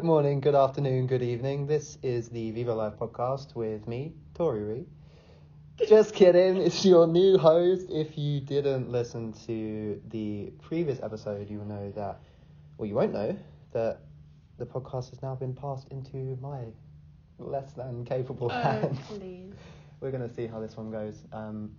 Good morning, good afternoon, good evening. This is the Vivo Life podcast with me, Tori Ree. Just kidding, it's your new host. If you didn't listen to the previous episode, you will know that, or you won't know, that the podcast has now been passed into my less than capable Oh, hands. please. We're going to see how this one goes. Um,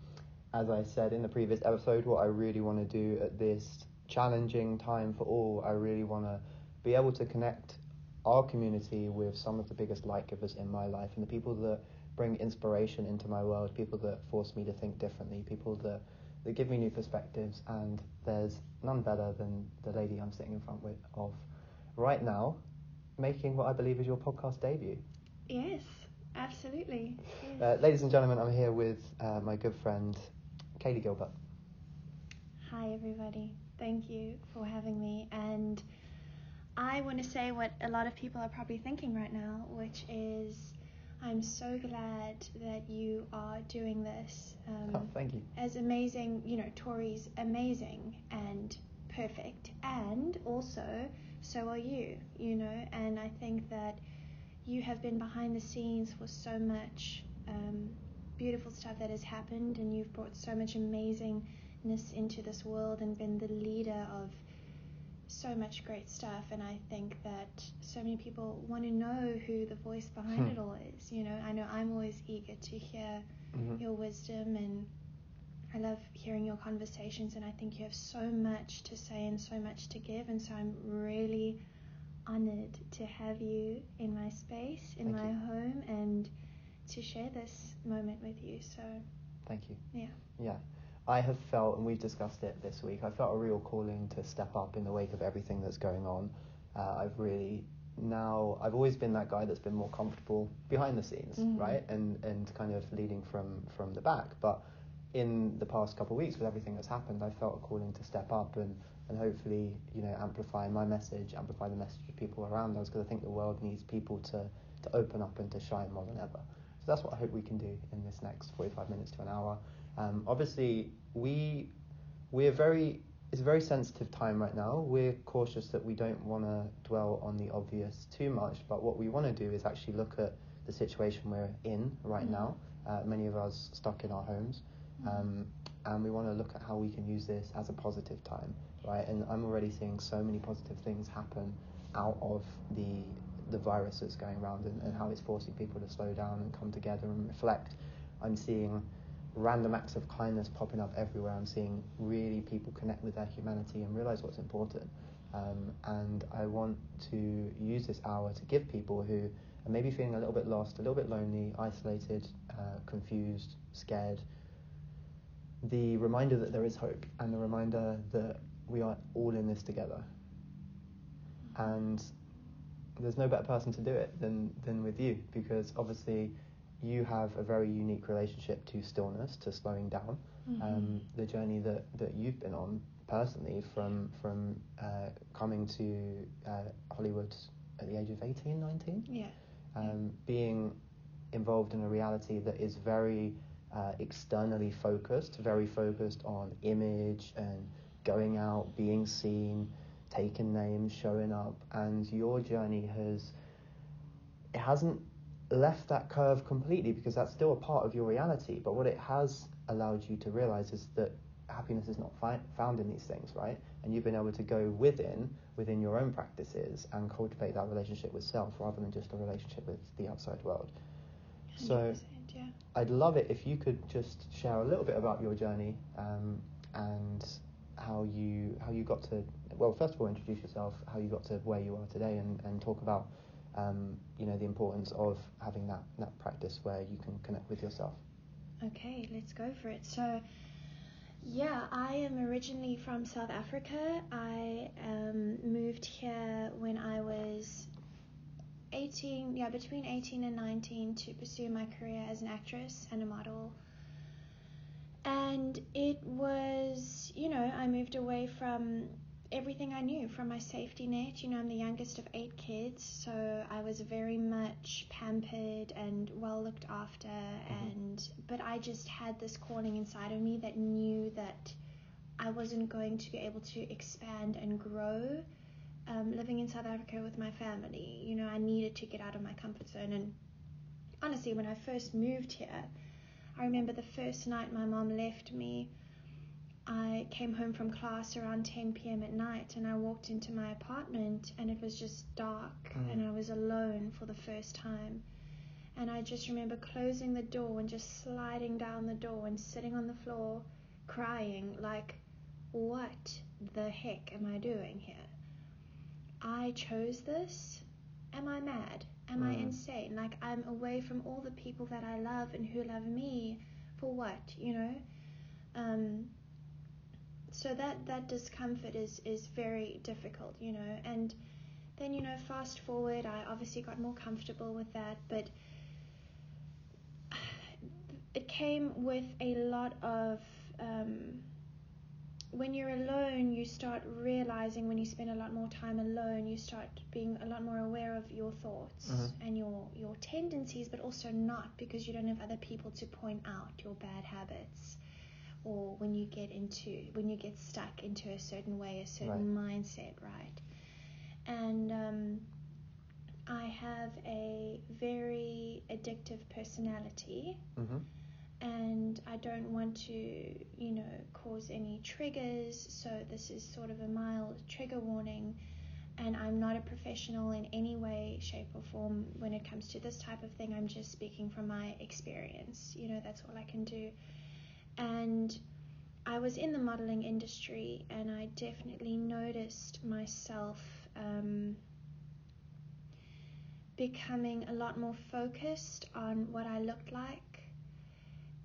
as I said in the previous episode, what I really want to do at this challenging time for all, I really want to be able to connect our community with some of the biggest light givers in my life and the people that bring inspiration into my world, people that force me to think differently, people that, that give me new perspectives. And there's none better than the lady I'm sitting in front with, of right now, making what I believe is your podcast debut. Yes, absolutely. Yes. Uh, ladies and gentlemen, I'm here with uh, my good friend Kayleigh Gilbert. Hi, everybody. Thank you for having me. And I want to say what a lot of people are probably thinking right now, which is I'm so glad that you are doing this. Oh, Um, thank you. as amazing, you know, Tori's amazing and perfect, and also so are you, you know, and I think that you have been behind the scenes for so much um, beautiful stuff that has happened, and you've brought so much amazingness into this world and been the leader of so much great stuff. And I think that so many people want to know who the voice behind Hmm. it all is. You know, I know I'm always eager to hear Mhm. your wisdom and I love hearing your conversations and I think you have so much to say and so much to give and so I'm really honored to have you in my space, in Thank my you. home and to share this moment with you. So Thank you. yeah. Yeah. I have felt, and we've discussed it this week, I felt a real calling to step up in the wake of everything that's going on. Uh, I've really now, I've always been that guy that's been more comfortable behind the scenes, Mhm. right? And, and kind of leading from, from the back. But in the past couple of weeks, with everything that's happened, I felt a calling to step up and, and hopefully, you know, amplify my message, amplify the message of people around us, because I think the world needs people to, to open up and to shine more than ever. So that's what I hope we can do in this next 45 minutes to an hour. Um, obviously, we we're very it's a very sensitive time right now. We're cautious that we don't want to dwell on the obvious too much, but what we want to do is actually look at the situation we're in right Mhm. now. Uh, many of us stuck in our homes, um, and we want to look at how we can use this as a positive time, right? And I'm already seeing so many positive things happen out of the the virus that's going around and, and how it's forcing people to slow down and come together and reflect. I'm seeing random acts of kindness popping up everywhere. I'm seeing really people connect with their humanity and realize what's important. Um, and I want to use this hour to give people who are maybe feeling a little bit lost, a little bit lonely, isolated, uh, confused, scared, the reminder that there is hope and the reminder that we are all in this together. And there's no better person to do it than, than with you because obviously you have a very unique relationship to stillness, to slowing down. Mhm. Um, the journey that, that you've been on personally from, from uh, coming to uh, Hollywood at the age of 18, 19, Yeah. um, being involved in a reality that is very uh, externally focused, very focused on image and going out, being seen, taking names, showing up, and your journey has it hasn't left that curve completely because that's still a part of your reality. But what it has allowed you to realize is that happiness is not fi- found in these things, right? And you've been able to go within, within your own practices and cultivate that relationship with self rather than just a relationship with the outside world. So yeah. I'd love it if you could just share a little bit about your journey um, and how you how you got to well first of all introduce yourself how you got to where you are today and, and talk about um, you know the importance of having that that practice where you can connect with yourself Okay, let's go for it. So, yeah, I am originally from South Africa. I um, moved here when I was 18, yeah, between 18 and 19 to pursue my career as an actress and a model. And it was, you know, I moved away from everything I knew, from my safety net. You know, I'm the youngest of eight kids, so I was very much pampered and well looked after. And but I just had this calling inside of me that knew that I wasn't going to be able to expand and grow um, living in South Africa with my family. You know, I needed to get out of my comfort zone. And honestly, when I first moved here, I remember the first night my mom left me. I came home from class around 10 p.m. at night and I walked into my apartment and it was just dark Mm. and I was alone for the first time. And I just remember closing the door and just sliding down the door and sitting on the floor crying like, what the heck am I doing here? I chose this? Am I mad? Am I Mm. insane? Like, I'm away from all the people that I love and who love me for what, you know? Um, so that, that discomfort is, is very difficult, you know? And then, you know, fast forward, I obviously got more comfortable with that, but it came with a lot of um, when you're alone you start realizing when you spend a lot more time alone you start being a lot more aware of your thoughts Mhm. and your your tendencies but also not because you don't have other people to point out your bad habits or when you get into when you get stuck into a certain way a certain mindset right and um, I have a very addictive personality hmm and I don't want to, you know, cause any triggers. So this is sort of a mild trigger warning. And I'm not a professional in any way, shape, or form when it comes to this type of thing. I'm just speaking from my experience. You know, that's all I can do. Was in the modeling industry, and I definitely noticed myself um, becoming a lot more focused on what I looked like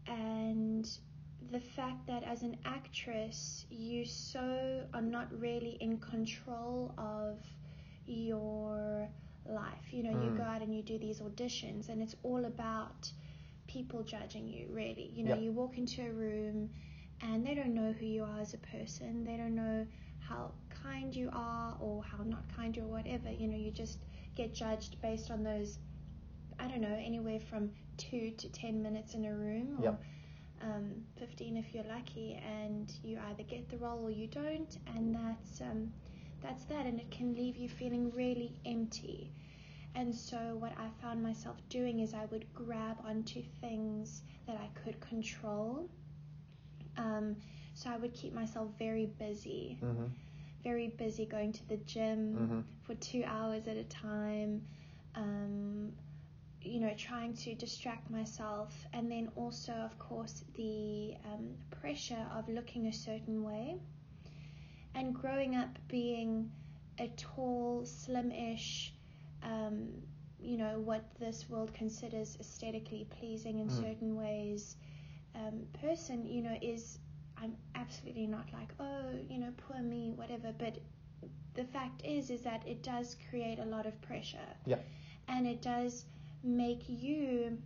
and the fact that as an actress you so are not really in control of your life you know you Mm. go out and you do these auditions and it's all about people judging you really you know Yep. you walk into a room and they don't know who you are as a person. They don't know how kind you are or how not kind you or whatever. You know you just get judged based on those i don't know anywhere from two to ten minutes in a room or Yep. um, 15 if you're lucky and you either get the role or you don't and that's um, that's that and it can leave you feeling really empty. And so what I found myself doing is I would grab onto things that I could control um, so I would keep myself very busy. Hmm very busy going to the gym hmm for two hours at a time, um, you know, trying to distract myself, and then also, of course, the um, pressure of looking a certain way. And growing up being a tall, slim-ish, um, you know, what this world considers aesthetically pleasing in Mm. certain ways, um, person, you know, is I'm absolutely not like, oh, you know, poor me, whatever. But the fact is, is that it does create a lot of pressure. Yeah. And it does make you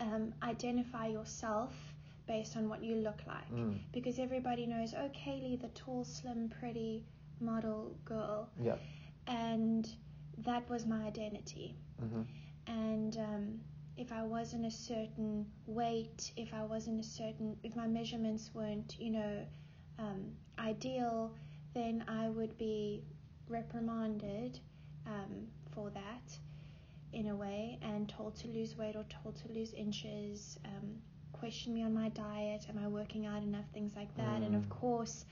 um, identify yourself based on what you look like. Mm. Because everybody knows, oh, Kayleigh, the tall, slim, pretty model girl. Yeah. And that was my identity hmm and um, if I wasn't a certain weight, if I wasn't a certain, if my measurements weren't, you know, um, ideal, then I would be reprimanded um, for that in a way and told to lose weight or told to lose inches, um, question me on my diet, am I working out enough, things like that. And of Mm. course,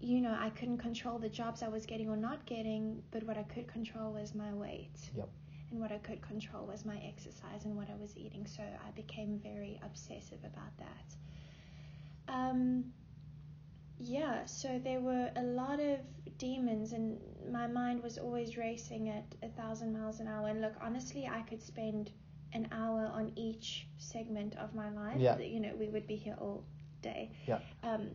you know, I couldn't control the jobs I was getting or not getting, but what I could control was my weight. Yep. And what I could control was my exercise and what I was eating. So I became very obsessive about that. Um, yeah, so there were a lot of demons, and my mind was always racing at a thousand miles an hour. And look, honestly, I could spend an hour on each segment of my life. Yeah. You know, we would be here all day. Yeah. Um,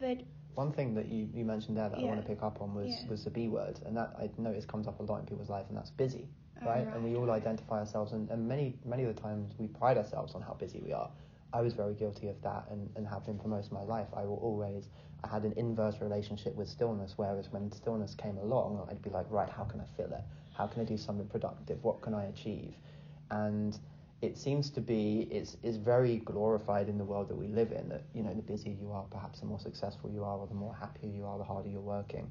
but One thing that you, you mentioned there that I want to pick up on was, Yeah. was the B word, and that I notice comes up a lot in people's life, and that's busy, Oh, right? And we all identify ourselves, and, and many many of the times we pride ourselves on how busy we are. I was very guilty of that, and, and have been for most of my life. I will always I had an inverse relationship with stillness, whereas when stillness came along, I'd be like, right, how can I fill it? How can I do something productive? What can I achieve? And it seems to be it's, it's very glorified in the world that we live in that you know the busier you are perhaps the more successful you are or the more happier you are the harder you're working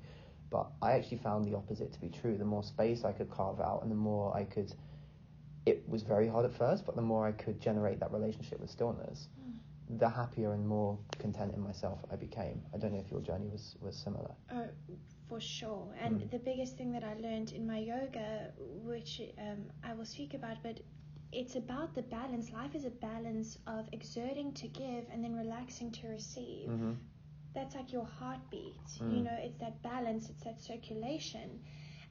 But I actually found the opposite to be true. The more space I could carve out, and the more I could, it was very hard at first, but the more I could generate that relationship with stillness, Mm. the happier and more content in myself I became. I don't know if your journey was was similar. Oh, for sure. And Mm. the biggest thing that I learned in my yoga, which um, I will speak about, but it's about the balance. Life is a balance of exerting to give and then relaxing to receive. hmm That's like your heartbeat. Mm. You know, it's that balance, it's that circulation.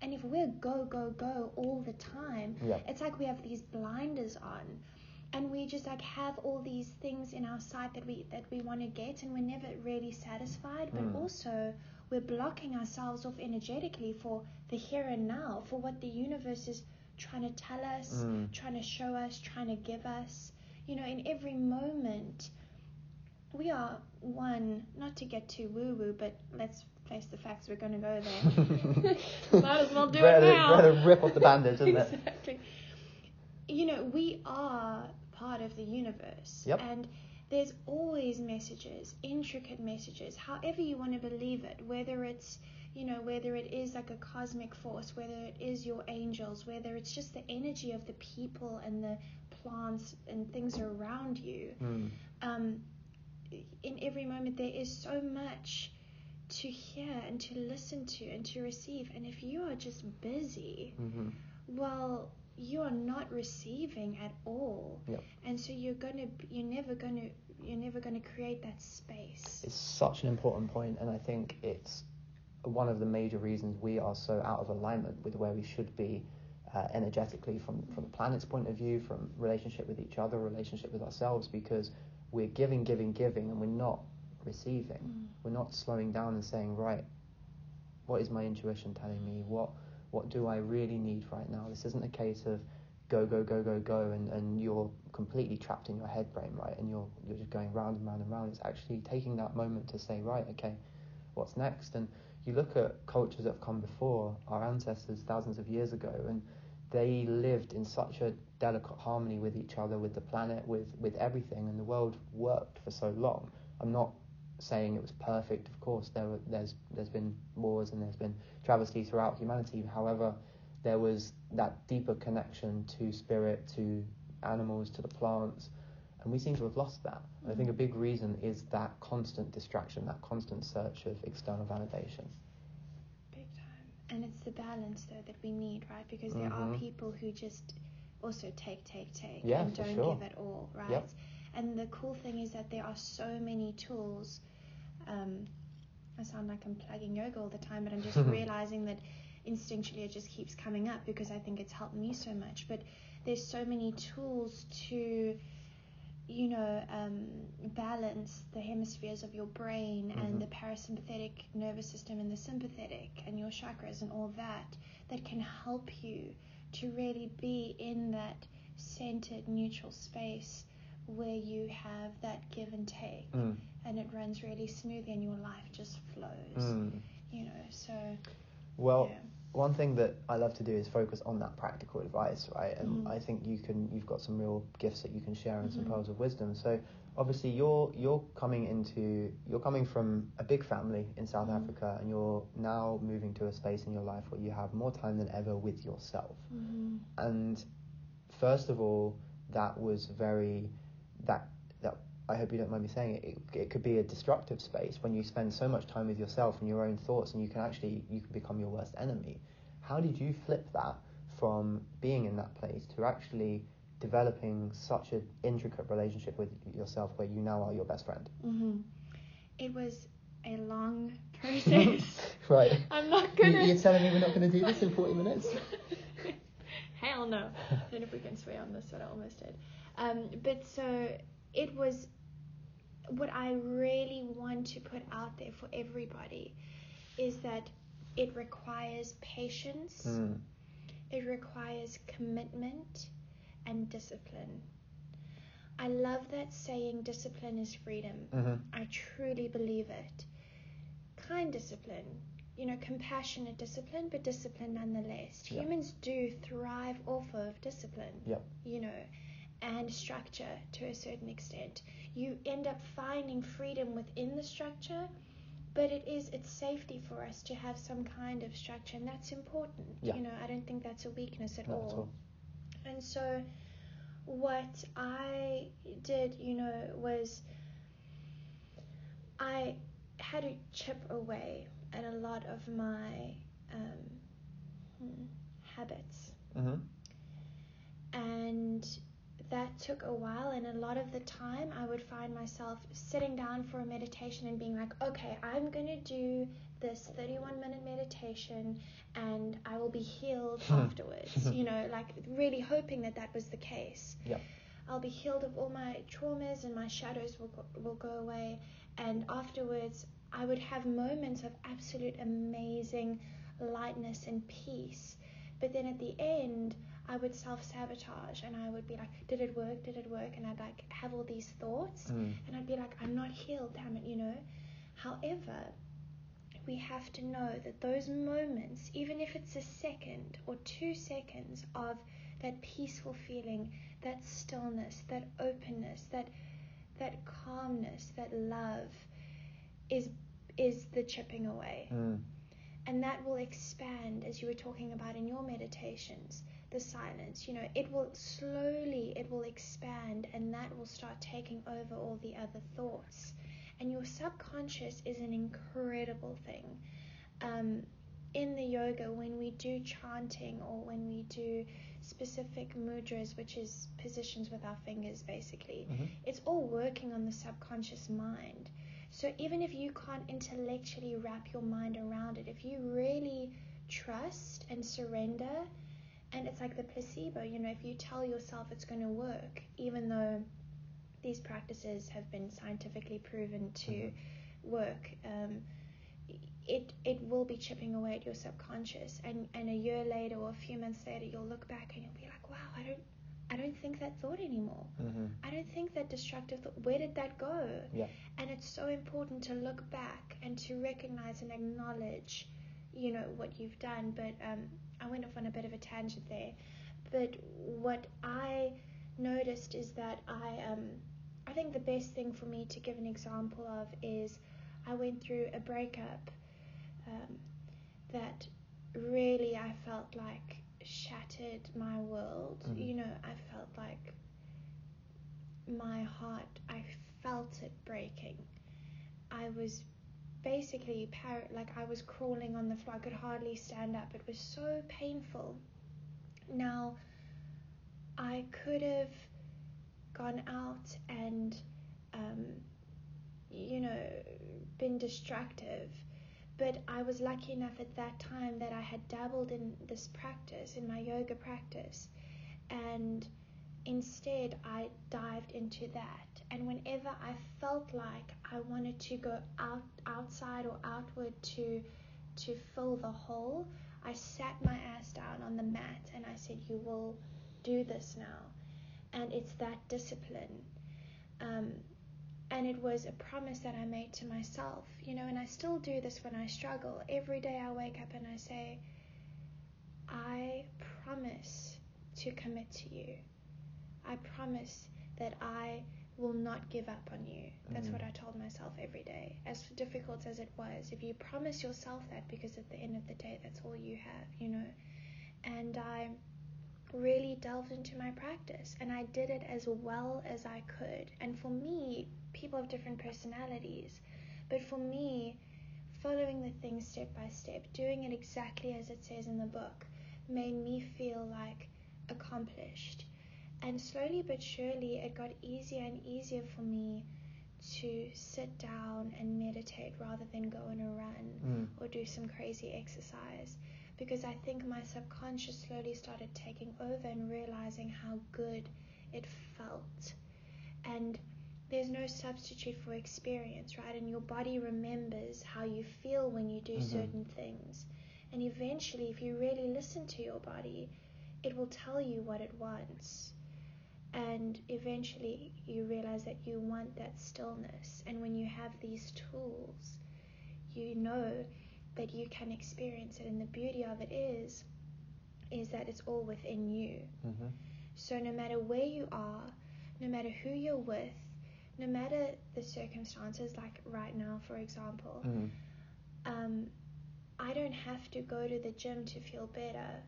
And if we're go, go, go all the time, Yeah. it's like we have these blinders on and we just like have all these things in our sight that we that we want to get and we're never really satisfied but Mm. also we're blocking ourselves off energetically for the here and now for what the universe is trying to tell us Mm. trying to show us trying to give us you know in every moment we are one not to get too woo woo but let's face the facts we're going to go there Might as well do it rather, now. Rather rip off the bandage, isn't it? exactly. You know, we are part of the universe. Yep. And there's always messages, intricate messages, however you want to believe it, whether it's, you know, whether it is like a cosmic force, whether it is your angels, whether it's just the energy of the people and the plants and things around you. Mm. Um, in every moment, there is so much to hear and to listen to and to receive. And if you are just busy, hmm well, you are not receiving at all. Yep. And so you're gonna, you're never gonna, you're never gonna create that space. It's such an important point, and I think it's one of the major reasons we are so out of alignment with where we should be uh, energetically from, from the planet's point of view, from relationship with each other, relationship with ourselves, because we're giving, giving, giving, and we're not receiving. Mm. We're not slowing down and saying, right, what is my intuition telling me? What what do I really need right now? This isn't a case of go, go, go, go, go, and, and you're completely trapped in your head brain, right? And you're you're just going round and round and round. It's actually taking that moment to say, right, okay, what's next? And you look at cultures that have come before our ancestors thousands of years ago, and they lived in such a delicate harmony with each other, with the planet, with with everything, and the world worked for so long. I'm not saying it was perfect. Of course, there were, there's there's been wars and there's been travesty throughout humanity. However, there was that deeper connection to spirit, to animals, to the plants, and we seem to have lost that. And I think a big reason is that constant distraction, that constant search of external validation. Big time. And it's the balance though that we need, right? Because there are Mhm. people who just also take, take, take, Yeah, and don't sure. give at all, right? Yep. And the cool thing is that there are so many tools. Um, I sound like I'm plugging yoga all the time, but I'm just realizing that instinctually it just keeps coming up because I think it's helped me so much. But there's so many tools to, you know, um, balance the hemispheres of your brain Mhm. and the parasympathetic nervous system and the sympathetic and your chakras and all that that can help you to really be in that centered, neutral space where you have that give and take Mm. and it runs really smoothly and your life just flows. Mm. You know, so Well, yeah. one thing that I love to do is focus on that practical advice, right? And Mhm. I think you can, you've got some real gifts that you can share and some Mhm. pearls of wisdom. So obviously, you're you're coming into, you're coming from a big family in South Mhm. Africa, and you're now moving to a space in your life where you have more time than ever with yourself. Mhm. And first of all, that was very that that I hope you don't mind me saying it, it. It could be a destructive space when you spend so much time with yourself and your own thoughts, and you can actually you can become your worst enemy. How did you flip that from being in that place to actually developing such an intricate relationship with yourself, where you now are your best friend? Mhm. It was a long process. right. I'm not gonna. You, are telling me we're not going to do this in 40 minutes? Hell no. I don't know if we can swear on this, but I almost did. Um, but so it was what I really want to put out there for everybody is that it requires patience, Mm. it requires commitment and discipline. I love that saying discipline is freedom. hmm I truly believe it. Kind discipline, you know, compassionate discipline, but discipline nonetheless. Yeah. Humans do thrive off of discipline, Yep. you know, and structure to a certain extent. You end up finding freedom within the structure, but it is it's safety for us to have some kind of structure and that's important Yeah. you know i don't think that's a weakness at Not all at all. And so what i did you know was i had to chip away at a lot of my um, hmm, habits Mhm. and that took a while and a lot of the time i would find myself sitting down for a meditation and being like okay i'm going to do this 31 minute meditation and i will be healed afterwards you know like really hoping that that was the case Yep. i'll be healed of all my traumas and my shadows will go, will go away and afterwards i would have moments of absolute amazing lightness and peace but then at the end I would self sabotage and I would be like, Did it work? Did it work? And I'd like have all these thoughts Mm. and I'd be like, I'm not healed, damn it, you know. However, we have to know that those moments, even if it's a second or two seconds of that peaceful feeling, that stillness, that openness, that that calmness, that love is is the chipping away. Mm. and that will expand as you were talking about in your meditations the silence. You know it will slowly it will expand and that will start taking over all the other thoughts and your subconscious is an incredible thing um, in the yoga when we do chanting or when we do specific mudras which is positions with our fingers basically Mhm. it's all working on the subconscious mind so even if you can't intellectually wrap your mind around it, if you really trust and surrender, and it's like the placebo, you know, if you tell yourself it's going to work, even though these practices have been scientifically proven to Mhm. work, um, it it will be chipping away at your subconscious, and and a year later or a few months later, you'll look back and you'll be like, wow, I don't I don't think that thought anymore. Mhm. I don't think that destructive thought. Where did that go? Yeah. And it's so important to look back and to recognize and acknowledge, you know, what you've done. But um, I went off on a bit of a tangent there. But what I noticed is that I um, I think the best thing for me to give an example of is I went through a breakup um, that really I felt like shattered my world. Mhm. You know, I felt like my heart, I felt it breaking. I was basically par- like I was crawling on the floor. I could hardly stand up. It was so painful. Now, I could have gone out and, um, you know, been destructive. But I was lucky enough at that time that I had dabbled in this practice, in my yoga practice. And instead, I dived into that. And whenever I felt like I wanted to go out, outside or outward to, to fill the hole, I sat my ass down on the mat and I said, You will do this now. And it's that discipline. Um, and it was a promise that I made to myself, you know, and I still do this when I struggle. Every day I wake up and I say, I promise to commit to you. I promise that I will not give up on you. That's Mhm. what I told myself every day. As difficult as it was, if you promise yourself that, because at the end of the day, that's all you have, you know. And I really delved into my practice and I did it as well as I could. And for me, people have different personalities, but for me, following the things step by step, doing it exactly as it says in the book, made me feel like accomplished. And slowly but surely, it got easier and easier for me to sit down and meditate rather than go on a run Mm. or do some crazy exercise because I think my subconscious slowly started taking over and realizing how good it felt. And there's no substitute for experience, right? And your body remembers how you feel when you do Mhm. certain things. And eventually, if you really listen to your body, it will tell you what it wants. And eventually, you realize that you want that stillness. And when you have these tools, you know that you can experience it. And the beauty of it is, is that it's all within you. Mhm. So no matter where you are, no matter who you're with, no matter the circumstances, like right now, for example, Mm. um, I don't have to go to the gym to feel better.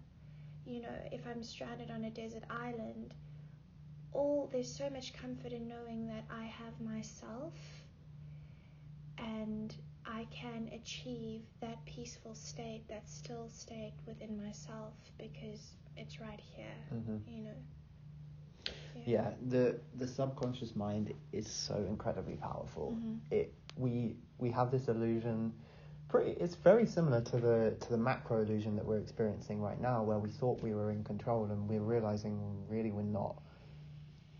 You know, if I'm stranded on a desert island, all there's so much comfort in knowing that I have myself and I can achieve that peaceful state, that still state within myself because it's right here, hmm you know. Yeah, the the subconscious mind is so incredibly powerful. Mhm. It we we have this illusion. Pretty, it's very similar to the to the macro illusion that we're experiencing right now, where we thought we were in control and we're realizing really we're not.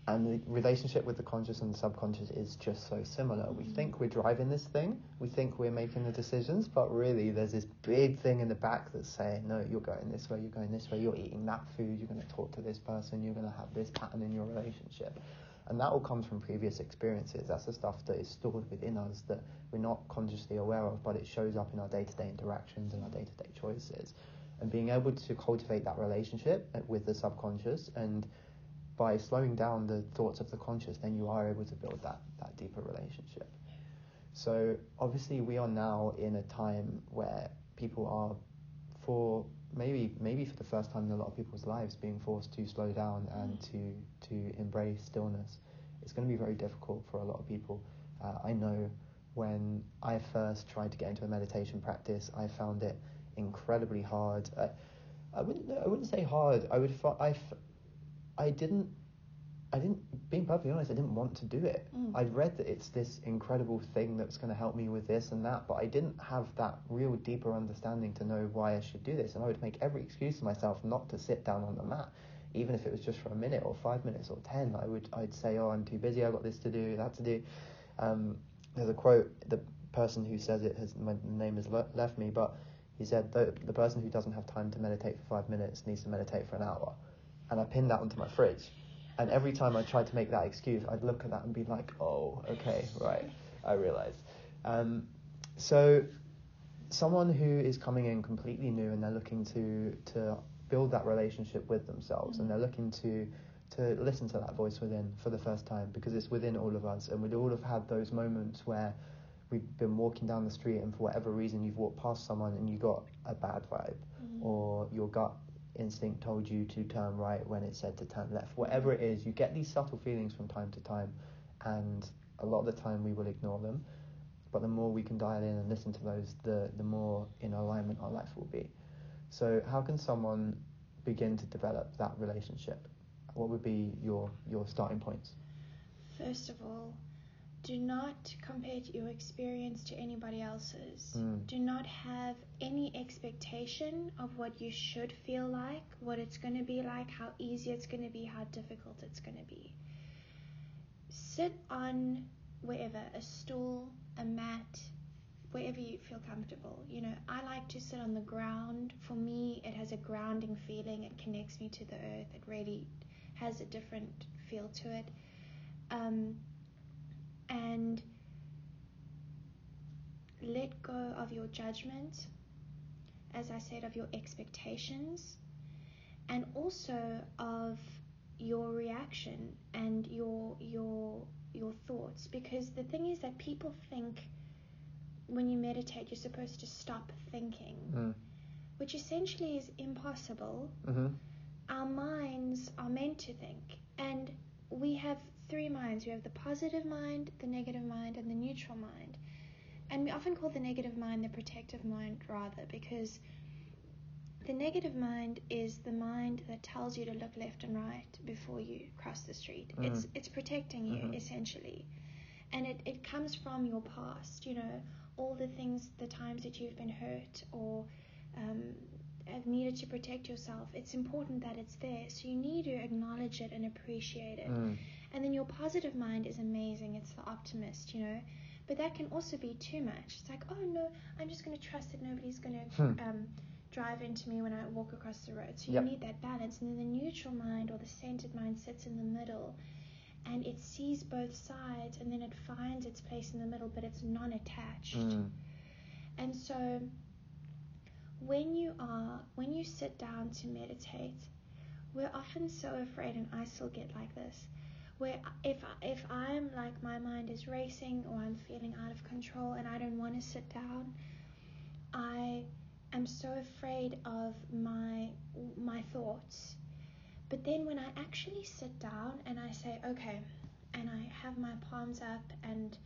And the relationship with the conscious and the subconscious is just so similar. We Mhm. think we're driving this thing, we think we're making the decisions, but really there's this big thing in the back that's saying, no, you're going this way, you're going this way, you're eating that food, you're going to talk to this person, you're going to have this pattern in your relationship. And that all comes from previous experiences. That's the stuff that is stored within us that we're not consciously aware of, but it shows up in our day to day interactions and our day to day choices. And being able to cultivate that relationship with the subconscious and by slowing down the thoughts of the conscious, then you are able to build that, that deeper relationship. So obviously we are now in a time where people are for maybe maybe for the first time in a lot of people's lives being forced to slow down and Mm. to to embrace stillness. It's going to be very difficult for a lot of people. Uh, I know when I first tried to get into a meditation practice, I found it incredibly hard. I, I wouldn't I wouldn't say hard. I would I, I didn't I didn't being perfectly honest, I didn't want to do it. Mm. I'd read that it's this incredible thing that's going to help me with this and that, but I didn't have that real deeper understanding to know why I should do this. And I would make every excuse to myself not to sit down on the mat, even if it was just for a minute or five minutes or ten. I would I'd say, oh, I'm too busy. I've got this to do, that to do. Um, there's a quote. The person who says it has my name has le- left me, but he said the the person who doesn't have time to meditate for five minutes needs to meditate for an hour. And I pinned that onto my fridge. And every time I tried to make that excuse, I'd look at that and be like, oh, okay, right, I realise. Um, so, someone who is coming in completely new and they're looking to to build that relationship with themselves and Mhm. they're looking to to listen to that voice within for the first time because it's within all of us and we'd all have had those moments where we've been walking down the street and for whatever reason you've walked past someone and you got a bad vibe Mhm. or your gut instinct told you to turn right when it said to turn left. Whatever it is, you get these subtle feelings from time to time, and a lot of the time we will ignore them. But the more we can dial in and listen to those, the the more in alignment our life will be. So, how can someone begin to develop that relationship? What would be your your starting points? First of all, do not compare your experience to anybody else's. Mm. Do not have any expectation of what you should feel like, what it's going to be like, how easy it's going to be, how difficult it's going to be. Sit on wherever a stool, a mat, wherever you feel comfortable. You know, I like to sit on the ground. For me, it has a grounding feeling, it connects me to the earth, it really has a different feel to it. Um, and let go of your judgment, as I said, of your expectations, and also of your reaction and your your your thoughts. Because the thing is that people think when you meditate, you're supposed to stop thinking, Mm. which essentially is impossible hmm our minds are meant to think and we have three minds. We have the positive mind the negative mind and the neutral mind. And we often call the negative mind the protective mind rather because the negative mind is the mind that tells you to look left and right before you cross the street. Mm. it's it's protecting you Mhm. essentially. And it, it comes from your past you know all the things the times that you've been hurt or um, have needed to protect yourself. It's important that it's there. So you need to acknowledge it and appreciate it. Mm. And then your positive mind is amazing. It's the optimist you know? But that can also be too much. It's like oh no i'm just going to trust that nobody's going to Hmm. um, drive into me when i walk across the road. So Yep. you need that balance. And then the neutral mind or the centered mind sits in the middle and it sees both sides and then it finds its place in the middle but it's non-attached. Mm. and so when you are when you sit down to meditate, we're often so afraid and I still get like this where if if I'm like my mind is racing or I'm feeling out of control and I don't want to sit down, I am so afraid of my my thoughts. But then when I actually sit down and I say, okay, and I have my palms up and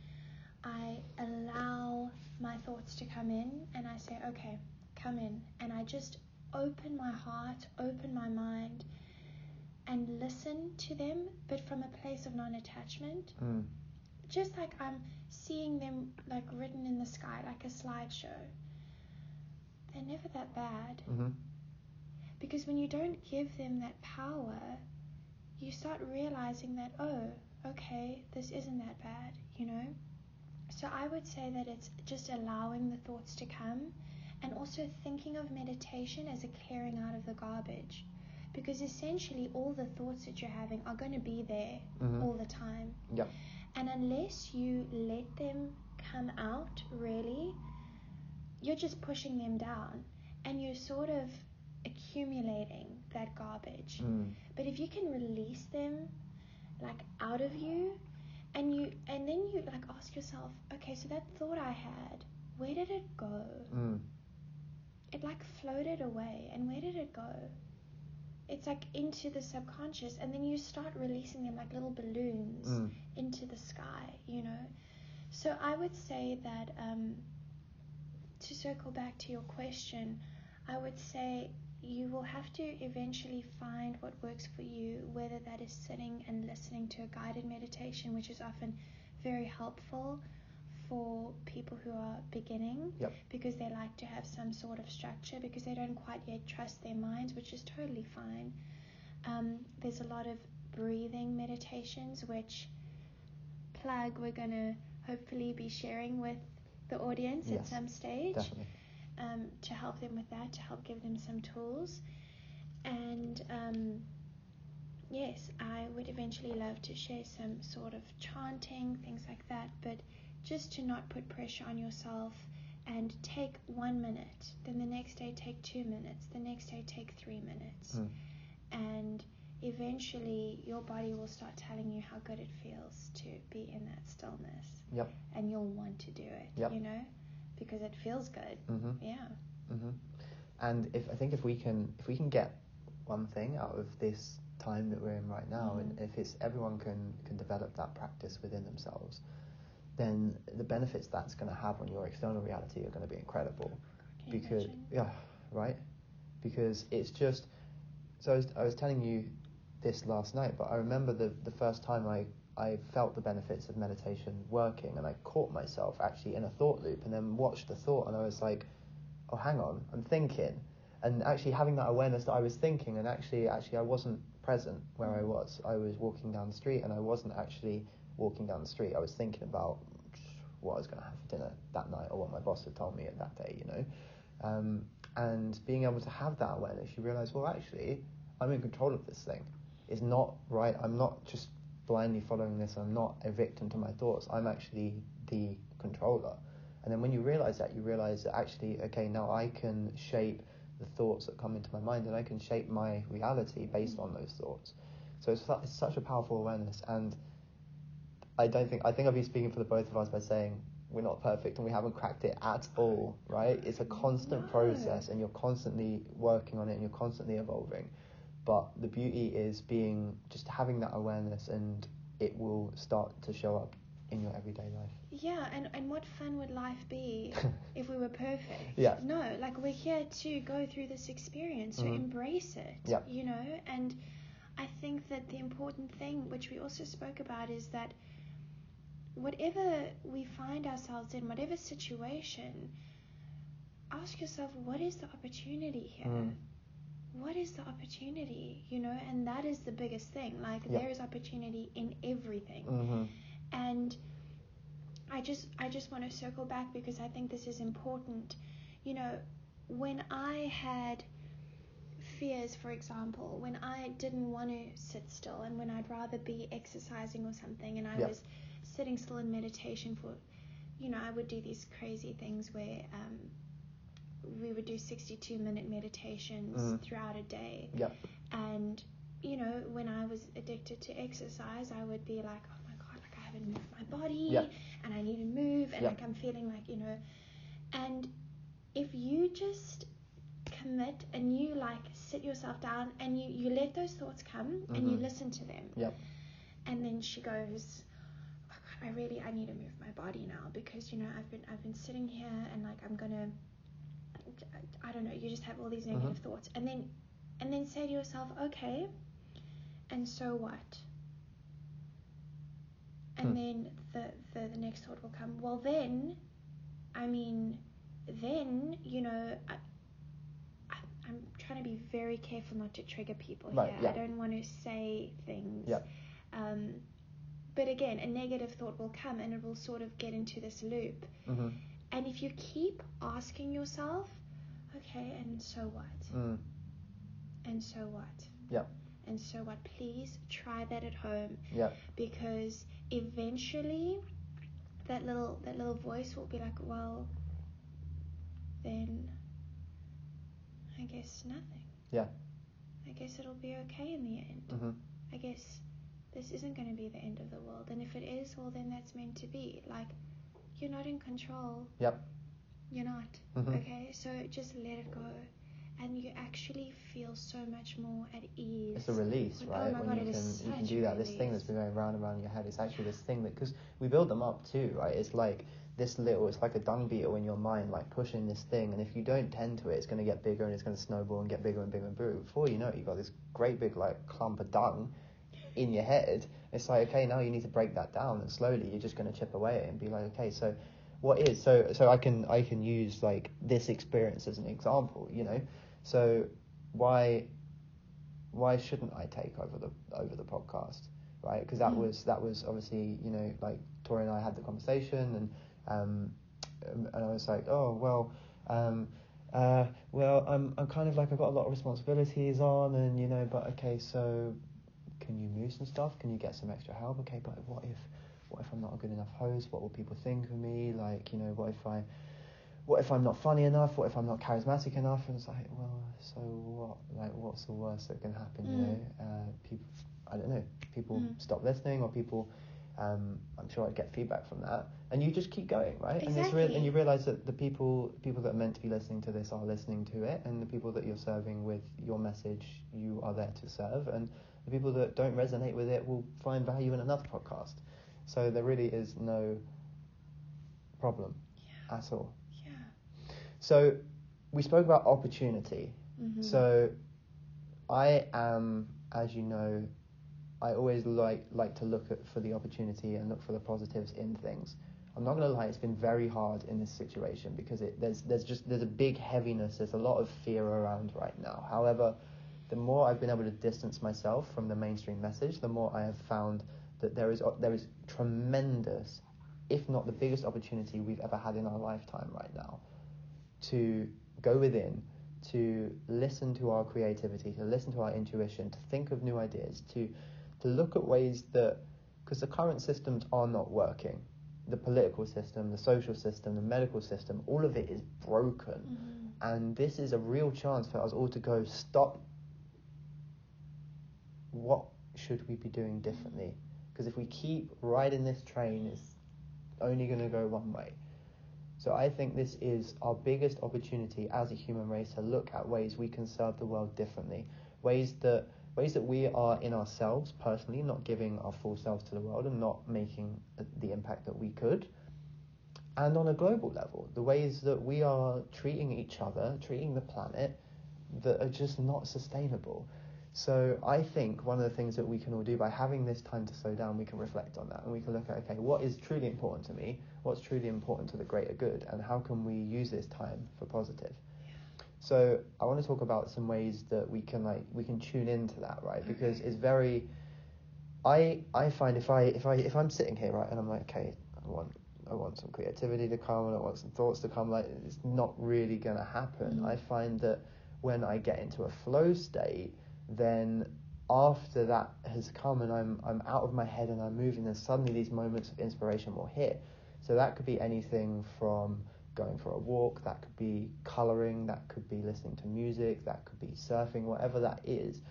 I allow my thoughts to come in and I say, okay, come in. And I just open my heart, open my mind, and listen to them, but from a place of non attachment. Mm. Just like I'm seeing them like written in the sky, like a slideshow. They're never that bad. hmm Because when you don't give them that power, you start realizing that, oh, okay, this isn't that bad, you know? So I would say that it's just allowing the thoughts to come and also thinking of meditation as a clearing out of the garbage. Because essentially, all the thoughts that you're having are going to be there Mhm. all the time. Yep. And unless you let them come out, really, you're just pushing them down and you're sort of accumulating that garbage. Mm. But if you can release them like out of you and you and then you like ask yourself, okay, so that thought I had, where did it go? Mm. It like floated away and where did it go? It's like into the subconscious and then you start releasing them like little balloons Mm. into the sky, you know. So I would say that um, to circle back to your question, I would say you will have to eventually find what works for you, whether that is sitting and listening to a guided meditation, which is often very helpful for people who are beginning Yep. because they like to have some sort of structure because they don't quite yet trust their minds, which is totally fine. Um, there's a lot of breathing meditations, which plug we're going to hopefully be sharing with the audience at some stage um, to help them with that, to help give them some tools. And um, yes, I would eventually love to share some sort of chanting, things like that, but just to not put pressure on yourself and take one minute, then the next day take two minutes, the next day take three minutes. Mm. And eventually your body will start telling you how good it feels to be in that stillness. Yep. And you'll want to do it, Yep. you know, because it feels good. hmm Yeah. hmm And if I think if we can if we can get one thing out of this time that we're in right now, and Mhm. if it's everyone can can develop that practice within themselves, then the benefits that's going to have on your external reality are going to be incredible. Because imagine? yeah, right. Because it's just. So I was, I was telling you this last night, but I remember the the first time I I felt the benefits of meditation working, and I caught myself actually in a thought loop, and then watched the thought, and I was like, oh, hang on, I'm thinking, and actually having that awareness that I was thinking, and actually actually I wasn't present where I mm. was. I was walking down the street, and I wasn't actually walking down the street. I was thinking about what I was going to have for dinner that night, or what my boss had told me that day, you know. Um, and being able to have that awareness, you realize, well, actually, I'm in control of this thing. It's not right. I'm not just blindly following this. I'm not a victim to my thoughts. I'm actually the controller. And then when you realize that, you realize that actually, okay, now I can shape the thoughts that come into my mind, and I can shape my reality based on those thoughts. So it's, it's such a powerful awareness, and I don't think I think I'll be speaking for the both of us by saying we're not perfect and we haven't cracked it at all, right? It's a constant No. process, and you're constantly working on it, and you're constantly evolving. But the beauty is being just having that awareness, and it will start to show up in your everyday life. Yeah, and, and what fun would life be if we were perfect? Yeah. No, like we're here to go through this experience, so Mhm. embrace it. Yep. You know, and I think that the important thing, which we also spoke about, is that whatever we find ourselves in, whatever situation, ask yourself, what is the opportunity here? Mm. What is the opportunity? You know, and that is the biggest thing. Like Yeah. there is opportunity in everything hmm and I just I just want to circle back because I think this is important. You know, when I had fears, for example, when I didn't want to sit still and when I'd rather be exercising or something and I Yeah. was sitting still in meditation for you know, I would do these crazy things where um, we would do 62 minute meditations Mhm. throughout a day. Yep. And you know, when I was addicted to exercise, I would be like, oh my god, like I haven't moved my body, Yeah. and I need to move, and Yeah. like I'm feeling like you know, and if you just commit and you like sit yourself down and you you let those thoughts come and you Mhm. listen to them Yep. and then she goes i really i need to move my body now because you know i've been i've been sitting here and like i'm gonna i don't know you just have all these negative thoughts and then and then say to yourself okay and so what and Hmm. then the, the the next thought will come well then i mean then you know I, I, i'm trying to be very careful not to trigger people Right, here yeah. i don't want to say things Yeah. um, but again a negative thought will come and it will sort of get into this loop. Hmm and if you keep asking yourself okay and so what? Mm. and so what? Yeah. and so what? Please try that at home. Yeah. because eventually that little that little voice will be like well then i guess nothing. Yeah. i guess it'll be okay in the end. Hmm i guess this isn't going to be the end of the world and if it is well then that's meant to be like you're not in control Yep. you're not Mhm. okay so just let it go and you actually feel so much more at ease It's a release, Oh right? my when God, you can you can do that. This thing that's been going round and round in your head. It's actually this thing that because we build them up too, right? It's like this little. It's like a dung beetle in your mind, like pushing this thing. And if you don't tend to it, it's going to get bigger and it's going to snowball and get bigger and bigger and bigger. Before you know it, you've got this great big like clump of dung in your head. It's like okay, now you need to break that down, and slowly you're just going to chip away at it and be like, okay, so what is so so I can I can use like this experience as an example, you know. So why why shouldn't I take over the over the podcast, right? Because that Mm. was that was obviously you know like Tori and I had the conversation and um um, and I was like oh well um uh well I'm I'm kind of like I've got a lot of responsibilities on and you know but okay so can you move some stuff? Can you get some extra help? Okay, but what if what if I'm not a good enough host? What will people think of me? Like you know what if I what if I'm not funny enough? What if I'm not charismatic enough? And it's like, well, so what? Like, what's the worst that can happen? You Mm. know, uh, people, I don't know, people Mm. stop listening, or people, um, I'm sure I'd get feedback from that, and you just keep going, right? And it's real, and you realize that the people, people that are meant to be listening to this are listening to it, and the people that you're serving with your message, you are there to serve, and the people that don't resonate with it will find value in another podcast. So there really is no problem yeah at all. yeah So we spoke about opportunity. Mhm. So I am, as you know, I always like like to look at for the opportunity and look for the positives in things. I'm not gonna lie, it's been very hard in this situation because it there's there's just there's a big heaviness, there's a lot of fear around right now. However, the more I've been able to distance myself from the mainstream message, the more I have found that there is there is tremendous, if not the biggest opportunity we've ever had in our lifetime right now to go within, to listen to our creativity, to listen to our intuition, to think of new ideas, to to look at ways that because the current systems are not working. The political system, the social system, the medical system, all of it is broken. Mhm. And this is a real chance for us all to go stop. What should we be doing differently? Because if we keep riding this train, it's only going to go one way. So I think this is our biggest opportunity as a human race to look at ways we can serve the world differently, ways that ways that we are in ourselves personally, not giving our full selves to the world and not making the impact that we could, and on a global level, the ways that we are treating each other, treating the planet, that are just not sustainable. So I think one of the things that we can all do by having this time to slow down, we can reflect on that and we can look at okay, what is truly important to me, what's truly important to the greater good, and how can we use this time for positive. So I want to talk about some ways that we can like we can tune into that, right? Because it's very I I find if I if I if I'm sitting here right and I'm like okay I want I want some creativity to come and I want some thoughts to come like it's not really gonna happen. Mhm. I find that when I get into a flow state, then after that has come and I'm I'm out of my head and I'm moving, then suddenly these moments of inspiration will hit. So that could be anything from going for a walk, that could be colouring, that could be listening to music, that could be surfing, whatever that is.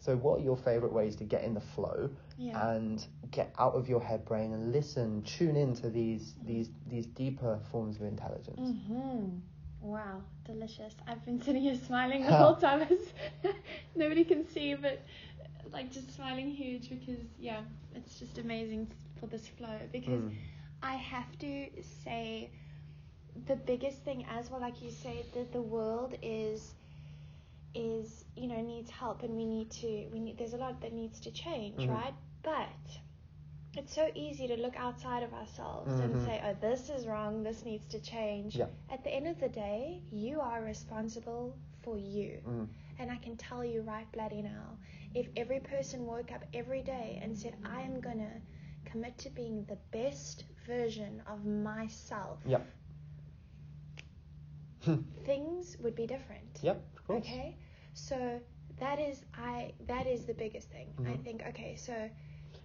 So what are your favourite ways to get in the flow Yeah. and get out of your head brain and listen, tune into these these these deeper forms of intelligence? Mhm. Wow, delicious. I've been sitting here smiling the whole time. Nobody can see, but like just smiling huge because, yeah, it's just amazing for this flow. Because Mm. I have to say, the biggest thing as well, like you say, that the world is is you know needs help and we need to we need there's a lot that needs to change Mhm. right but it's so easy to look outside of ourselves and Mhm. say oh this is wrong this needs to change Yeah. at the end of the day you are responsible for you Mm. and i can tell you right bloody now if every person woke up every day and said i am gonna commit to being the best version of myself things would be different yep. Of course. Okay, so that is I that is the biggest thing. I Mhm. think. Okay, so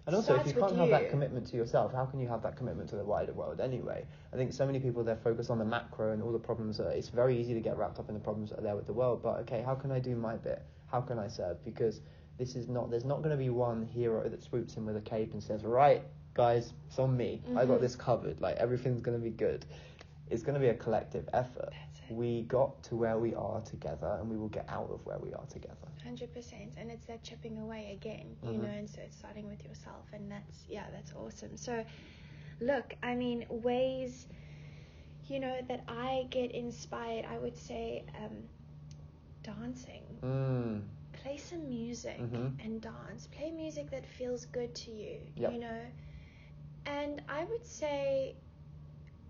And also, if you can't have that commitment to yourself, how can you have that commitment to the wider world anyway? I think so many people they're focused on the macro and all the problems. That, it's very easy to get wrapped up in the problems that are there with the world. But okay, how can I do my bit? How can I serve? Because this is not. There's not going to be one hero that swoops in with a cape and says, "Right, guys, it's on me. I got mm-hmm. this covered. Like everything's going to be good." It's going to be a collective effort. We got to where we are together, and we will get out of where we are together. hundred percent, and it's that chipping away again, you Mhm. know. And so it's starting with yourself, and that's yeah, that's awesome. So, look, I mean, ways, you know, that I get inspired. I would say, um, dancing. Mm. play some music Mhm. and dance. Play music that feels good to you, Yep. you know. And I would say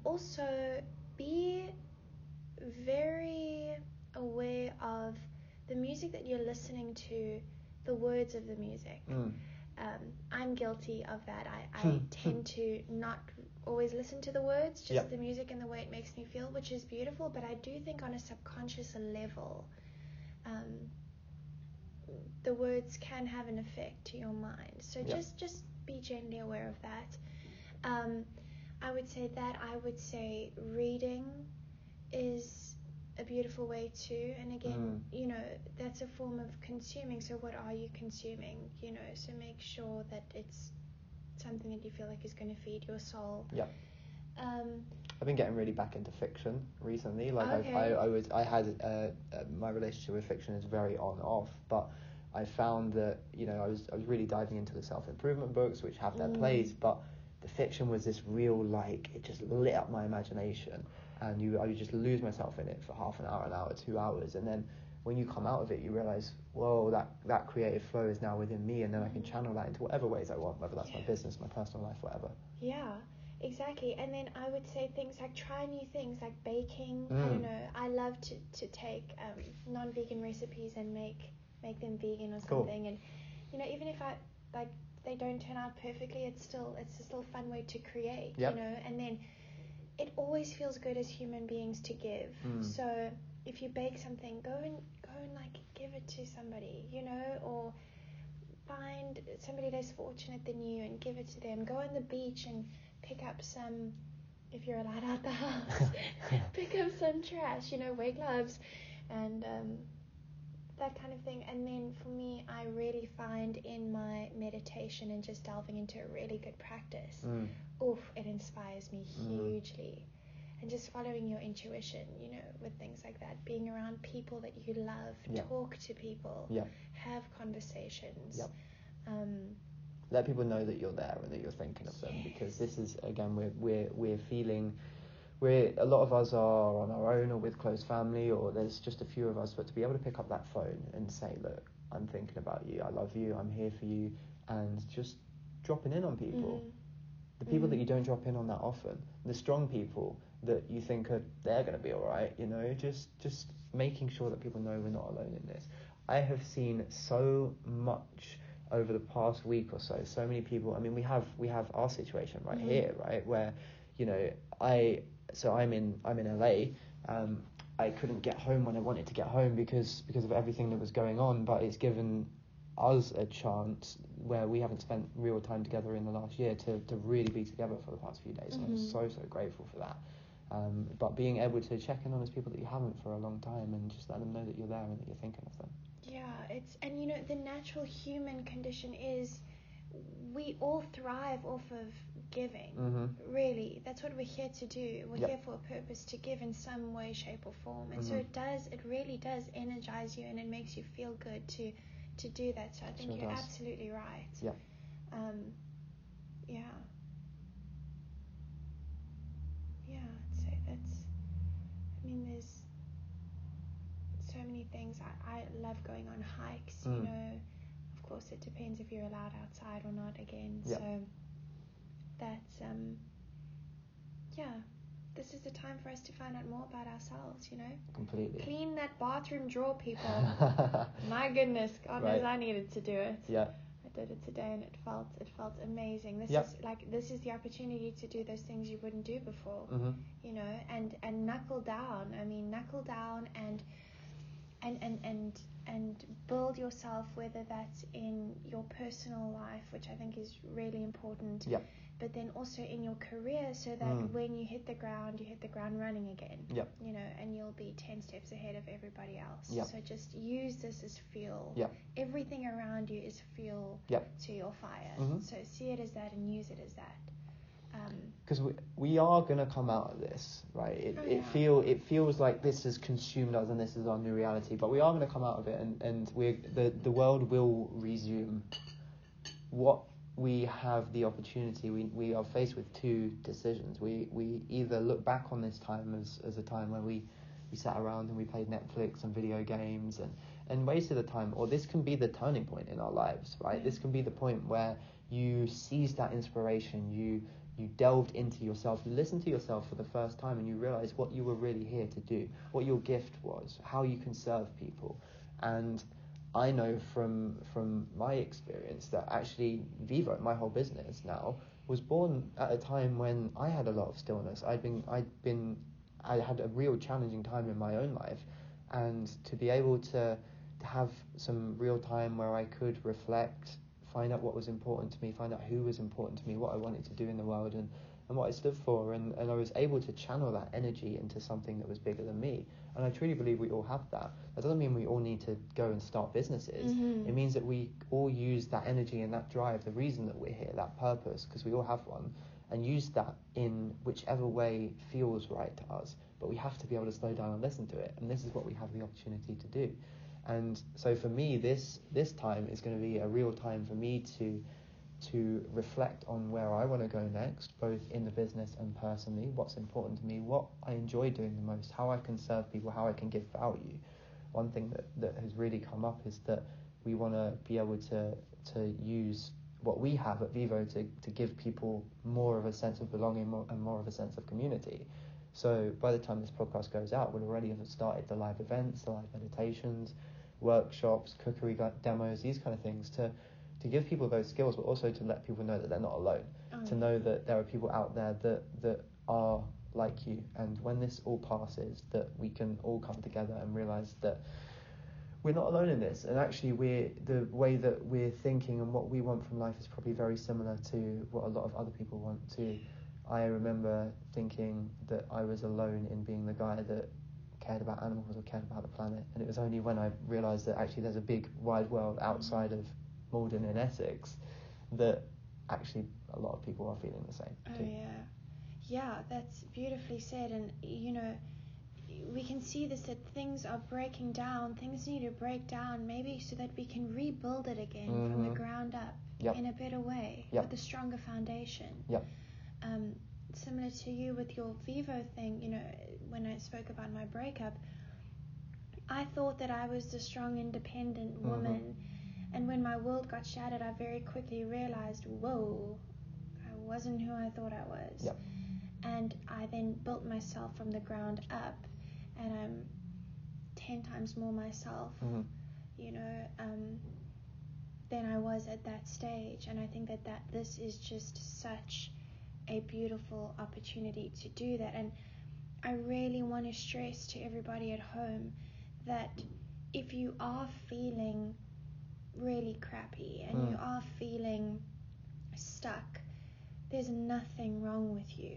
also be very aware of the music that you're listening to, the words of the music. Mm. Um, I'm guilty of that. I, I Hmm. tend to not always listen to the words, just Yep. the music and the way it makes me feel, which is beautiful. But I do think on a subconscious level, um, the words can have an effect to your mind. So Yep. just just be gently aware of that. Um, I would say that. I would say reading is a beautiful way too. And again, you know, that's a form of consuming. So what are you consuming? You know, so make sure that it's something that you feel like is going to feed your soul. yeah Um, I've been getting really back into fiction recently. Like Okay. I've, I, I was, I had uh, uh, my relationship with fiction is very on off, but I found that you know I was I was really diving into the self improvement books, which have their Mm. place, but the fiction was this real like it just lit up my imagination, and you I would just lose myself in it for half an hour, an hour, two hours, and then when you come out of it, you realize, whoa, that that creative flow is now within me, and then I can channel that into whatever ways I want, whether that's my business, my personal life, whatever. Yeah, exactly. And then I would say things like try new things like baking. I Mm. don't know. I love to, to take um, non-vegan recipes and make make them vegan or Cool. something. And you know, even if I like they don't turn out perfectly, it's still it's a still fun way to create. Yep. You know, and then it always feels good as human beings to give. Mm. So if you bake something, go and go and like give it to somebody. You know, or find somebody less fortunate than you and give it to them. Go on the beach and pick up some, if you're allowed out the house, pick up some trash, you know, wear gloves and um, that kind of thing. And then for me, I really find in my meditation and just delving into a really good practice, Mm. oof, it inspires me Mm. hugely. And just following your intuition, you know, with things like that, being around people that you love, Yeah. talk to people, Yeah. have conversations. Yep. Um, let people know that you're there and that you're thinking of them because this is again we're we're we're feeling we're a lot of us are on our own or with close family or there's just a few of us but to be able to pick up that phone and say look I'm thinking about you. I love you. I'm here for you. And just dropping in on people. Mhm. the people that Mhm. you don't drop in on that often. The strong people that you think are they're going to be all right you know? Just just making sure that people know we're not alone in this. I have seen so much over the past week or so so many people i mean we have we have our situation right Mhm. here right? Where you know i so i'm in i'm in la um i couldn't get home when i wanted to get home because because of everything that was going on but it's given us a chance where we haven't spent real time together in the last year to, to really be together for the past few days. And I'm so, so grateful for that. Um, but being able to check in on those people that you haven't for a long time and just let them know that you're there and that you're thinking of them. Yeah, it's and you know the natural human condition is we all thrive off of giving. Mm-hmm. Really, that's what we're here to do. We're Yep. here for a purpose to give in some way, shape, or form. And so Mhm. it does. It really does energize you, and it makes you feel good to to do that. So I think Sure you're does. absolutely right. Yep. Um, yeah. Yeah, I'd say that's. I mean, there's so many things. I, I love going on hikes. You Mm. know, of course, it depends if you're allowed outside or not. Again, so that's um. Yeah, this is the time for us to find out more about ourselves. You know, Completely. clean that bathroom drawer, people. My goodness, God knows Right. I needed to do it. yeah. I did it today and it felt it felt amazing. This Yep. is like this is the opportunity to do those things you wouldn't do before. Mm-hmm. You know, and and knuckle down. I mean, knuckle down and and and and and build yourself whether that's in your personal life, which I think is really important. But then also in your career so that Mm. when you hit the ground, you hit the ground running again. You know, and you'll be 10 steps ahead of everybody else. So just use this as fuel. Everything around you is fuel to your fire. Mhm. So see it as that and use it as that. Because we, we are gonna come out of this, right? It, Oh, it feel it feels like this has consumed us and this is our new reality, but we are gonna come out of it, and and we the the world will resume. What we have the opportunity, we we are faced with two decisions. We we either look back on this time as as a time where we we sat around and we played Netflix and video games and and wasted the time, or this can be the turning point in our lives, right? Yeah. This can be the point where you seize that inspiration, you you delved into yourself, you listened to yourself for the first time, and you realized what you were really here to do, what your gift was, how you can serve people. And I know from from my experience that actually Vivo, my whole business now, was born at a time when I had a lot of stillness. I'd been I'd been I had a real challenging time in my own life, and to be able to to have some real time where I could reflect, find out what was important to me, find out who was important to me, what I wanted to do in the world, and, and what I stood for. And, and I was able to channel that energy into something that was bigger than me. And I truly believe we all have that. That doesn't mean we all need to go and start businesses. Mhm. It means that we all use that energy and that drive, the reason that we're here, that purpose, because we all have one, and use that in whichever way feels right to us. But we have to be able to slow down and listen to it. And this is what we have the opportunity to do. And so for me, this this time is going to be a real time for me to to reflect on where I want to go next, both in the business and personally, what's important to me, what I enjoy doing the most, how I can serve people, how I can give value. One thing that, that has really come up is that we want to be able to to use what we have at Vivo to, to give people more of a sense of belonging more, and more of a sense of community. So by the time this podcast goes out, we'll already have started the live events, the live meditations, workshops, cookery demos, these kind of things to to give people those skills, but also to let people know that they're not alone. oh, To know that there are people out there that that are like you, and when this all passes, that we can all come together and realize that we're not alone in this. And actually, we're the way that we're thinking and what we want from life is probably very similar to what a lot of other people want too. I remember thinking that I was alone in being the guy that cared about animals or cared about the planet, and it was only when I realised that actually there's a big wide world outside of Maldon and Essex that actually a lot of people are feeling the same Oh too. yeah, yeah. That's beautifully said, and you know, we can see this that things are breaking down. Things need to break down, maybe so that we can rebuild it again from the Mhm. ground up Yep. in a better way Yep. with a stronger foundation. Yep. Um, similar to you with your Vivo thing, you know, when I spoke about my breakup, I thought that I was the strong, independent Mhm. woman. And when my world got shattered, I very quickly realized, whoa, I wasn't who I thought I was. Yep. And I then built myself from the ground up, and I'm 10 times more myself, Mhm. you know, um, than I was at that stage. And I think that, that this is just such a beautiful opportunity to do that. And I really want to stress to everybody at home that if you are feeling really crappy and you Mm. are feeling stuck, there's nothing wrong with you.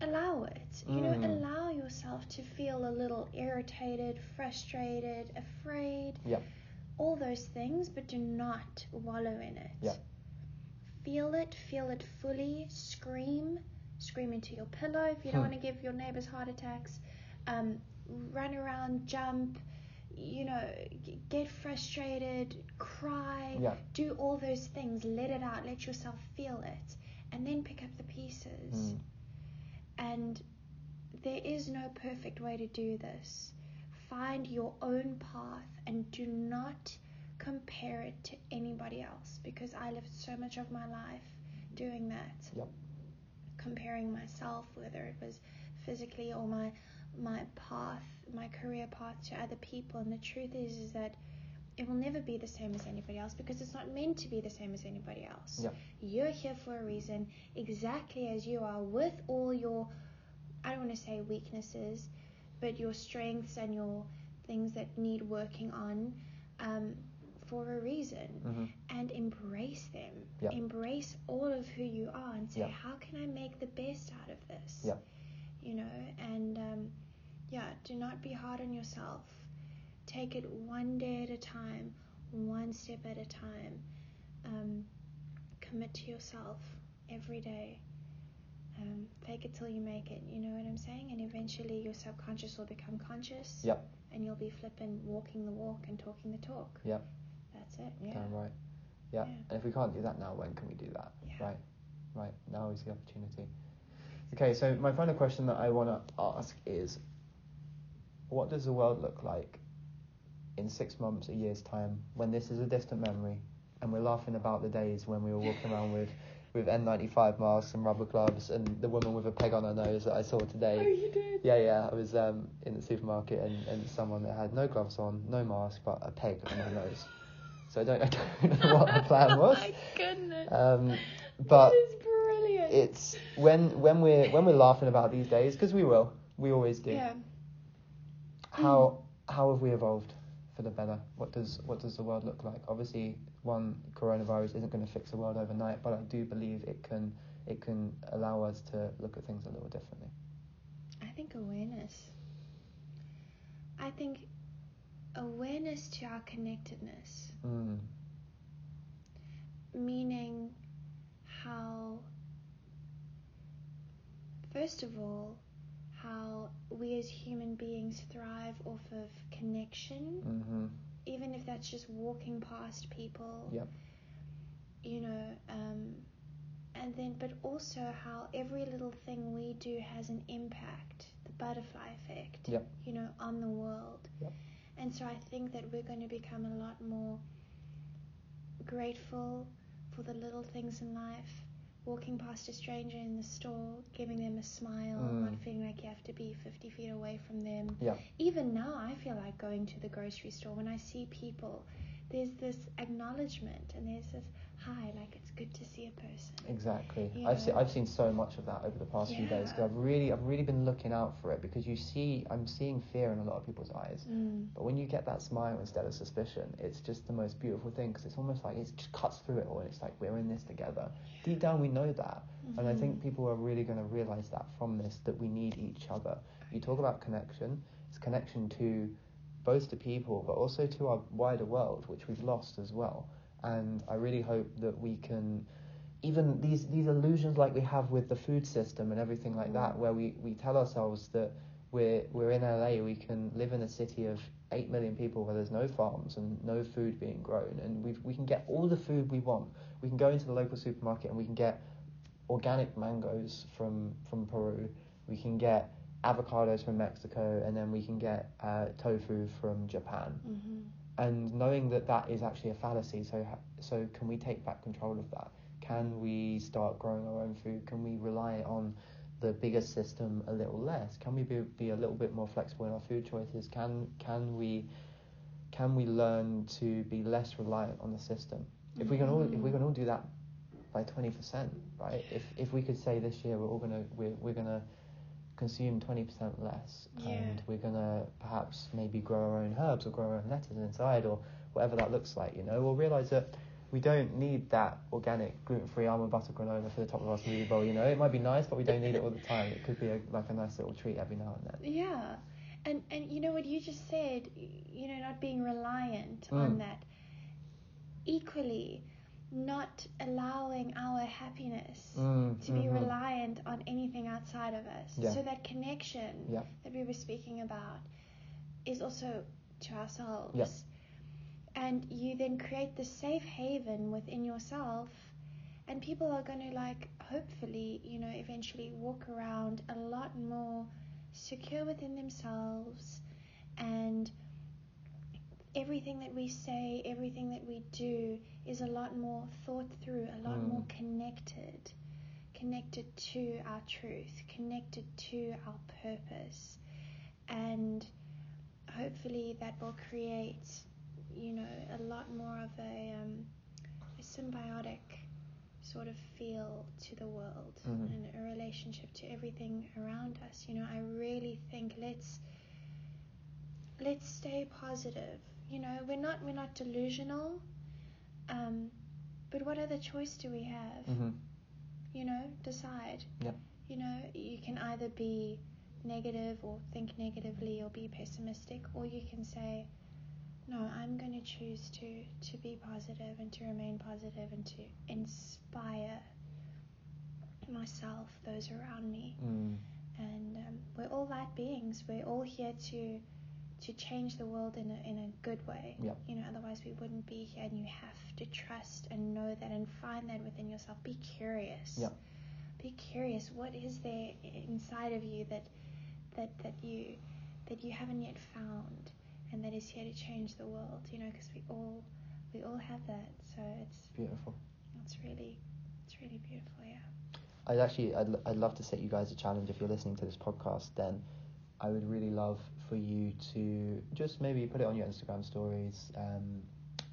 Allow it. You know, Mm. allow yourself to feel a little irritated, frustrated, afraid. Yep. All those things, but do not wallow in it. Yep. Feel it, feel it fully, scream, scream into your pillow if you don't Hmm. want to give your neighbors heart attacks, um, run around, jump, you know, g- get frustrated, cry, Yeah. do all those things, let it out, let yourself feel it, and then pick up the pieces. Mm. And there is no perfect way to do this. Find your own path and do not compare it to anybody else because I lived so much of my life doing that. Yep. Comparing myself, whether it was physically or my my path, my career path to other people. And the truth is is that it will never be the same as anybody else because it's not meant to be the same as anybody else. Yep. You're here for a reason, exactly as you are, with all your, I don't want to say weaknesses, but your strengths and your things that need working on um, for a reason. hmm And embrace them. Embrace all of who you are and say, how can I make the best out of this? You know, and um, yeah, do not be hard on yourself. Take it one day at a time, one step at a time. Um, commit to yourself every day. Um, fake it till you make it. You know what I'm saying? And eventually your subconscious will become conscious. Yep. And you'll be flipping, walking the walk and talking the talk. Yep. That's it. Yeah. Damn right. Yeah. Yeah. And if we can't do that now, when can we do that? Yeah. Right. Right. Now is the opportunity. Okay, so my final question that I want to ask is what does the world look like in six months, a year's time, when this is a distant memory and we're laughing about the days when we were walking around with, with N95 masks and rubber gloves and the woman with a peg on her nose that I saw today? Oh, you did? Yeah, yeah. I was um, in the supermarket and, and someone that had no gloves on, no mask, but a peg on her nose. So I don't, I don't know what the plan was. Oh my goodness. Um, but that is brilliant. it's when when we're when we're laughing about these days because we will, we always do. yeah. How how have we evolved for the better? What does what does the world look like? Obviously, one coronavirus isn't going to fix the world overnight, but I do believe it can it can allow us to look at things a little differently. I think awareness. I think awareness to our connectedness, Mm. meaning how, first of all, how we as human beings thrive off of connection, Mm-hmm. even if that's just walking past people. Yep. You know, um, and then, but also how every little thing we do has an impact, the butterfly effect. Yep. You know, on the world. Yep. And so I think that we're going to become a lot more grateful for the little things in life. Walking past a stranger in the store, giving them a smile, Mm. not feeling like you have to be 50 feet away from them. Yeah. Even now, I feel like going to the grocery store when I see people, there's this acknowledgement and there's this hi, like it's good to see a person. Exactly. You I've seen? I've seen so much of that over the past few days. 'cause Yeah. I've really I've really been looking out for it because you see I'm seeing fear in a lot of people's eyes. Mm. But when you get that smile instead of suspicion, it's just the most beautiful thing because it's almost like it just cuts through it all. And it's like we're in this together. Deep down, we know that, and I think Mhm. people are really going to realize that from this that we need each other. You talk about connection. It's connection to both to people, but also to our wider world, which we've lost as well. And I really hope that we can even these these illusions like we have with the food system and everything like that, where we, we tell ourselves that we're we're in LA, we can live in a city of eight million people where there's no farms and no food being grown, and we we can get all the food we want. We can go into the local supermarket and we can get organic mangoes from from Peru. We can get avocados from Mexico, and then we can get uh, tofu from Japan. Mhm. And knowing that that is actually a fallacy, so so can we take back control of that? Can we start growing our own food? Can we rely on the bigger system a little less? Can we be, be a little bit more flexible in our food choices? Can can we can we learn to be less reliant on the system? If we can all if we can all do that by twenty percent, right? If if we could say this year we're all gonna we're we're gonna consume twenty percent less, Yeah. and we're gonna perhaps maybe grow our own herbs or grow our own lettuce inside or whatever that looks like, you know, we'll realise that we don't need that organic gluten-free almond butter granola for the top of our smoothie bowl. You know, it might be nice, but we don't need it all the time. It could be a, like a nice little treat every now and then. Yeah, and and you know what you just said, you know, not being reliant on Mm. that. Equally, not allowing our happiness Mm, to be mhm. reliant on anything outside of us. Yeah. So that connection Yeah. that we were speaking about is also to ourselves. Yeah. And you then create the safe haven within yourself and people are going to like hopefully, you know, eventually walk around a lot more secure within themselves and everything that we say, everything that we do is a lot more thought through, a lot Mm. more connected, connected to our truth, connected to our purpose. And hopefully that will create, you know, a lot more of a, um, a symbiotic sort of feel to the world Mhm. and a relationship to everything around us. You know, I really think let's let's stay positive. You know, we're not we're not delusional. Um, but what other choice do we have? Mhm. You know, decide. Yep. You know, you can either be negative or think negatively or be pessimistic, or you can say, no, I'm going to choose to to be positive and to remain positive and to inspire myself, those around me Mm. and um, we're all light beings. We're all here to to change the world in a in a good way. You know, otherwise we wouldn't be here. And you have to trust and know that and find that within yourself. Be curious. Yep. Be curious. What is there inside of you that that that you that you haven't yet found, and that is here to change the world? You know, because we all we all have that. So it's Beautiful. it's really it's really beautiful. Yeah. I'd actually, I'd, I'd love to set you guys a challenge if you're listening to this podcast. Then, I would really love for you to just maybe put it on your Instagram stories, um,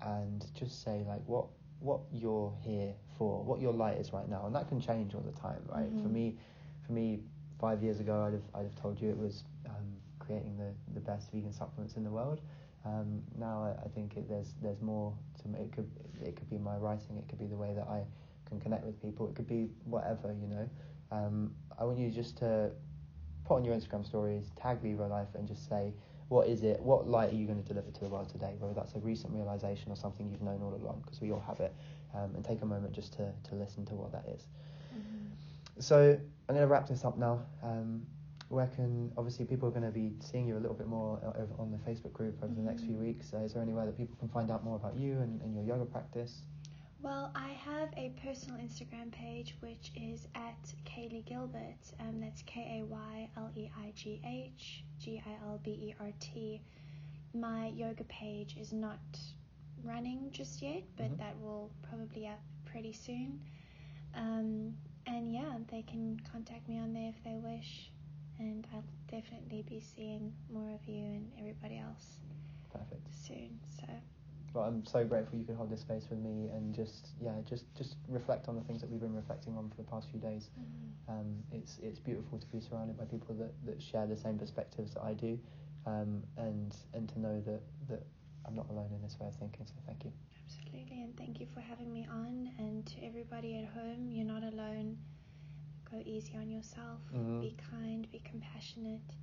and just say like what what you're here for, what your light is right now, and that can change all the time, right? For Mhm. me, for me, five years ago, I'd have I'd have told you it was um, creating the the best vegan supplements in the world. Um, now I, I think it, there's there's more to. It could it could be my writing. It could be the way that I can connect with people. It could be whatever you know. Um, I want you just to put on your Instagram stories, tag Vivo Life, and just say what is it? What light are you going to deliver to the world today? Whether that's a recent realization or something you've known all along, because we all have it. Um, and take a moment just to to listen to what that is. So I'm going to wrap this up now. Um, where can obviously people are going to be seeing you a little bit more over on the Facebook group over the next few Mhm. weeks. Uh, is there anywhere that people can find out more about you and, and your yoga practice? Well, I have a personal Instagram page which is at Kayleigh Gilbert. Um, that's K A Y L E I G H G I L B E R T. My yoga page is not running just yet, but Mhm. that will probably up pretty soon. Um, and yeah, they can contact me on there if they wish, and I'll definitely be seeing more of you and everybody else Perfect. soon. So Well, I'm so grateful you could hold this space with me and just yeah, just just reflect on the things that we've been reflecting on for the past few days. Um, it's it's beautiful to be surrounded by people that, that share the same perspectives that I do, um, and and to know that, that I'm not alone in this way of thinking. So thank you. Absolutely, and thank you for having me on. And to everybody at home, you're not alone. Go easy on yourself. Mhm. Be kind, be compassionate,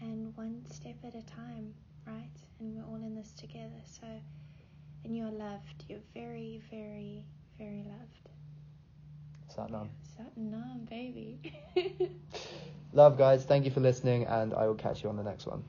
and one step at a time, right? And we're all in this together. So, and you're loved. You're very, very, very loved. Satnam. Satnam, baby. Love, guys. Thank you for listening, and I will catch you on the next one.